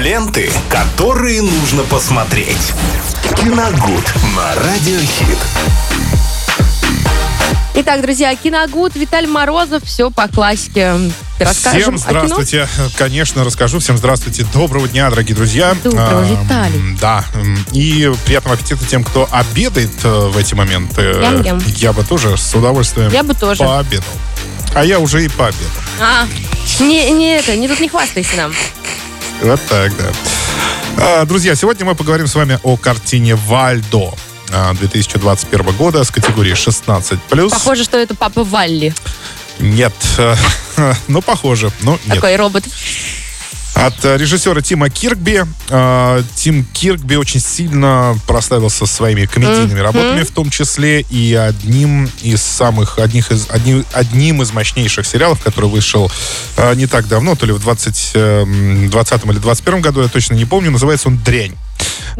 Ленты, которые нужно посмотреть. Киногуд на Радиохит. Итак, друзья, Киногуд, Виталий Морозов, все по классике. Всем здравствуйте. Конечно, расскажу. Всем здравствуйте. Доброго дня, дорогие друзья. Доброго, а, Виталий. Да. И приятного аппетита тем, кто обедает э, в эти моменты. Ям-ям. Я бы тоже с удовольствием Я бы тоже. пообедал. А я уже и пообедал. А, не, не это, не тут не хвастайся нам. Вот так, да. А, друзья, сегодня мы поговорим с вами о картине «Вальдо». 2021 а, года с категории 16+. Похоже, что это папа Валли. Нет. Ну, похоже. Но нет. Такой робот. От э, режиссера Тима Киркби. Э, Тим Киркби очень сильно прославился своими комедийными mm-hmm. работами, в том числе и одним из самых, одних из, одним, одним из мощнейших сериалов, который вышел э, не так давно, то ли в 20, э, 20 или 21 году, я точно не помню, называется он «Дрянь».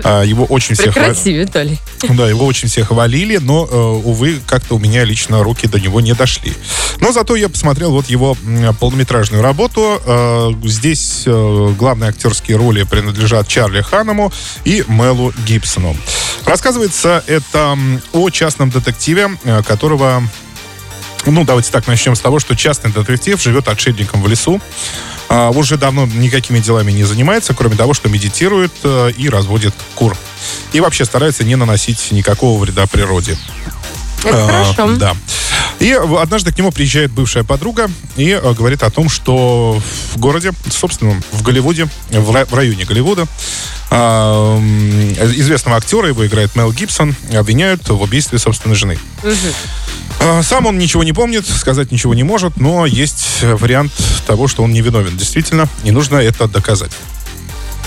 А, его очень все Прекрати, Виталий. Да, его очень все хвалили, но, э, увы, как-то у меня лично руки до него не дошли. Но зато я посмотрел вот его полнометражную работу. Э, здесь э, главные актерские роли принадлежат Чарли Ханному и Мелу Гибсону. Рассказывается это о частном детективе, которого ну, давайте так, начнем с того, что частный детектив живет отшельником в лесу уже давно никакими делами не занимается, кроме того, что медитирует э, и разводит кур. И вообще старается не наносить никакого вреда природе. Это а, хорошо. Да. И однажды к нему приезжает бывшая подруга и э, говорит о том, что в городе, собственно, в Голливуде, в районе Голливуда, а, известного актера, его играет Мел Гибсон, обвиняют в убийстве собственной жены. Угу. Сам он ничего не помнит, сказать ничего не может, но есть вариант того, что он невиновен. Действительно, и нужно это доказать.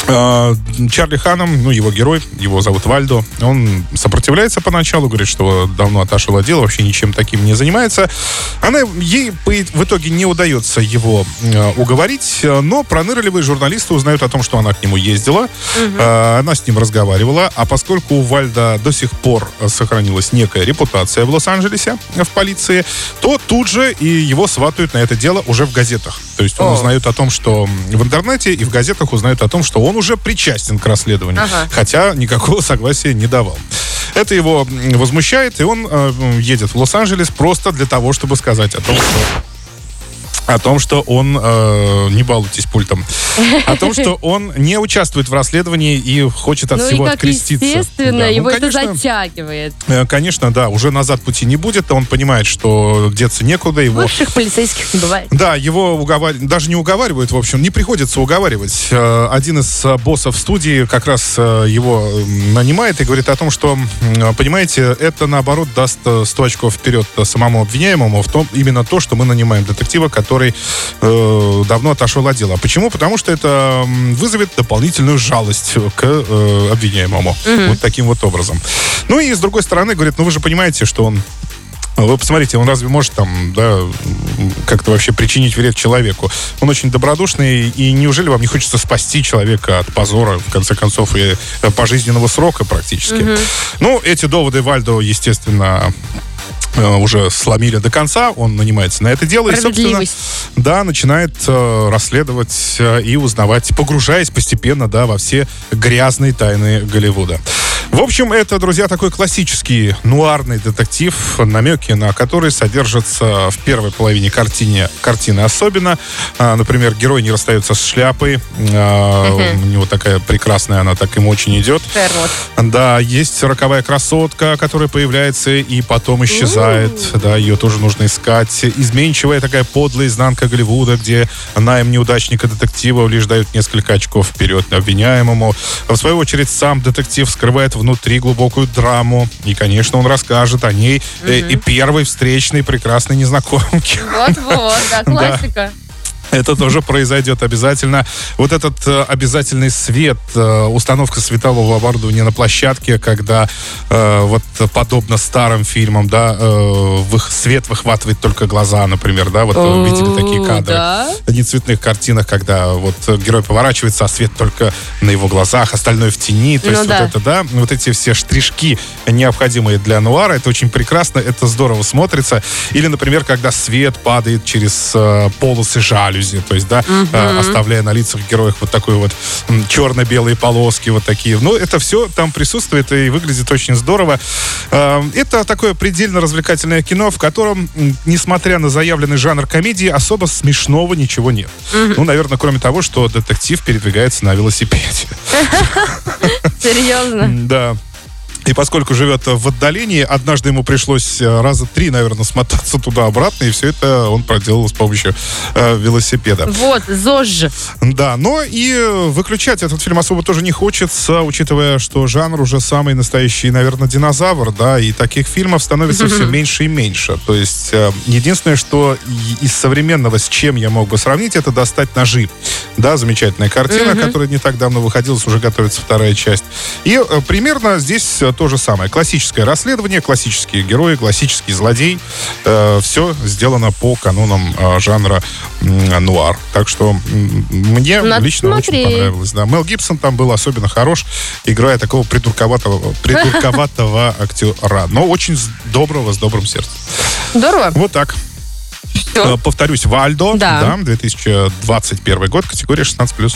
А, Чарли Ханом, ну, его герой, его зовут Вальдо, он сопротивляется поначалу, говорит, что давно отошел от дела, вообще ничем таким не занимается. Она, ей в итоге не удается его э, уговорить, но пронырливые журналисты узнают о том, что она к нему ездила, угу. она с ним разговаривала, а поскольку у Вальда до сих пор сохранилась некая репутация в Лос-Анджелесе в полиции, то тут же и его сватают на это дело уже в газетах. То есть он О. узнает о том, что в интернете и в газетах узнают о том, что он уже причастен к расследованию, ага. хотя никакого согласия не давал. Это его возмущает, и он э, едет в Лос-Анджелес просто для того, чтобы сказать о том, что о том, что он, э, не балуйтесь пультом, о том, что он не участвует в расследовании и хочет от ну всего и как откреститься. естественно, да. его ну, конечно, это затягивает. Э, конечно, да, уже назад пути не будет, он понимает, что деться некуда. Его... Бывших полицейских не бывает. Да, его уговар... даже не уговаривают, в общем, не приходится уговаривать. Э, один из э, боссов студии как раз э, его нанимает и говорит о том, что, понимаете, это наоборот даст 100 очков вперед самому обвиняемому в том, именно то, что мы нанимаем детектива, который который э, давно отошел от дела. Почему? Потому что это вызовет дополнительную жалость к э, обвиняемому. Mm-hmm. Вот таким вот образом. Ну и с другой стороны, говорит, ну вы же понимаете, что он вы посмотрите, он разве может там, да, как-то вообще причинить вред человеку? Он очень добродушный, и неужели вам не хочется спасти человека от позора, в конце концов, и э, пожизненного срока практически? Угу. Ну, эти доводы Вальдо, естественно, уже сломили до конца, он нанимается на это дело и, собственно, да, начинает э, расследовать э, и узнавать, погружаясь постепенно, да, во все грязные тайны Голливуда. В общем, это, друзья, такой классический нуарный детектив, намеки на который содержатся в первой половине картине, картины особенно. А, например, герой не расстается с шляпой. А, у него такая прекрасная, она так ему очень идет. Шерлок. Да, есть роковая красотка, которая появляется и потом исчезает. Да, ее тоже нужно искать. Изменчивая такая подлая изнанка Голливуда, где найм неудачника детектива лишь дают несколько очков вперед обвиняемому. В свою очередь, сам детектив скрывает в внутри глубокую драму. И, конечно, он расскажет о ней угу. э, и первой встречной прекрасной незнакомке. Вот-вот, да, классика это тоже произойдет обязательно. Вот этот э, обязательный свет, э, установка светового оборудования на площадке, когда э, вот подобно старым фильмам, да, свет выхватывает только глаза, например, да, вот О, видели такие кадры. Да? Не цветных картинах, когда вот герой поворачивается, а свет только на его глазах, остальное в тени. То ну, есть да. вот это, да, вот эти все штришки, необходимые для нуара, это очень прекрасно, это здорово смотрится. Или, например, когда свет падает через полосы жаль жалюзи, то есть, да, угу. оставляя на лицах героев вот такой вот черно-белые полоски, вот такие. Но это все там присутствует и выглядит очень здорово. Это такое предельно развлекательное кино, в котором, несмотря на заявленный жанр комедии, особо смешного ничего нет. Угу. Ну, наверное, кроме того, что детектив передвигается на велосипеде. Серьезно? Да. И поскольку живет в отдалении, однажды ему пришлось э, раза три, наверное, смотаться туда-обратно, и все это он проделал с помощью э, велосипеда. Вот, ЗОЖ. Да, но и выключать этот фильм особо тоже не хочется, учитывая, что жанр уже самый настоящий, наверное, динозавр, да, и таких фильмов становится все меньше и меньше. То есть э, единственное, что из современного, с чем я мог бы сравнить, это достать ножи. Да, замечательная картина, которая не так давно выходила, уже готовится вторая часть. И э, примерно здесь то же самое. Классическое расследование, классические герои, классический злодей. Э, все сделано по канонам э, жанра э, нуар. Так что мне Надо лично смотреть. очень понравилось. Да. Мел Гибсон там был особенно хорош, играя такого придурковатого, придурковатого актера, но очень доброго, с добрым сердцем. Здорово. Вот так. Все. Э, повторюсь, Вальдо, да. да, 2021 год, категория 16+.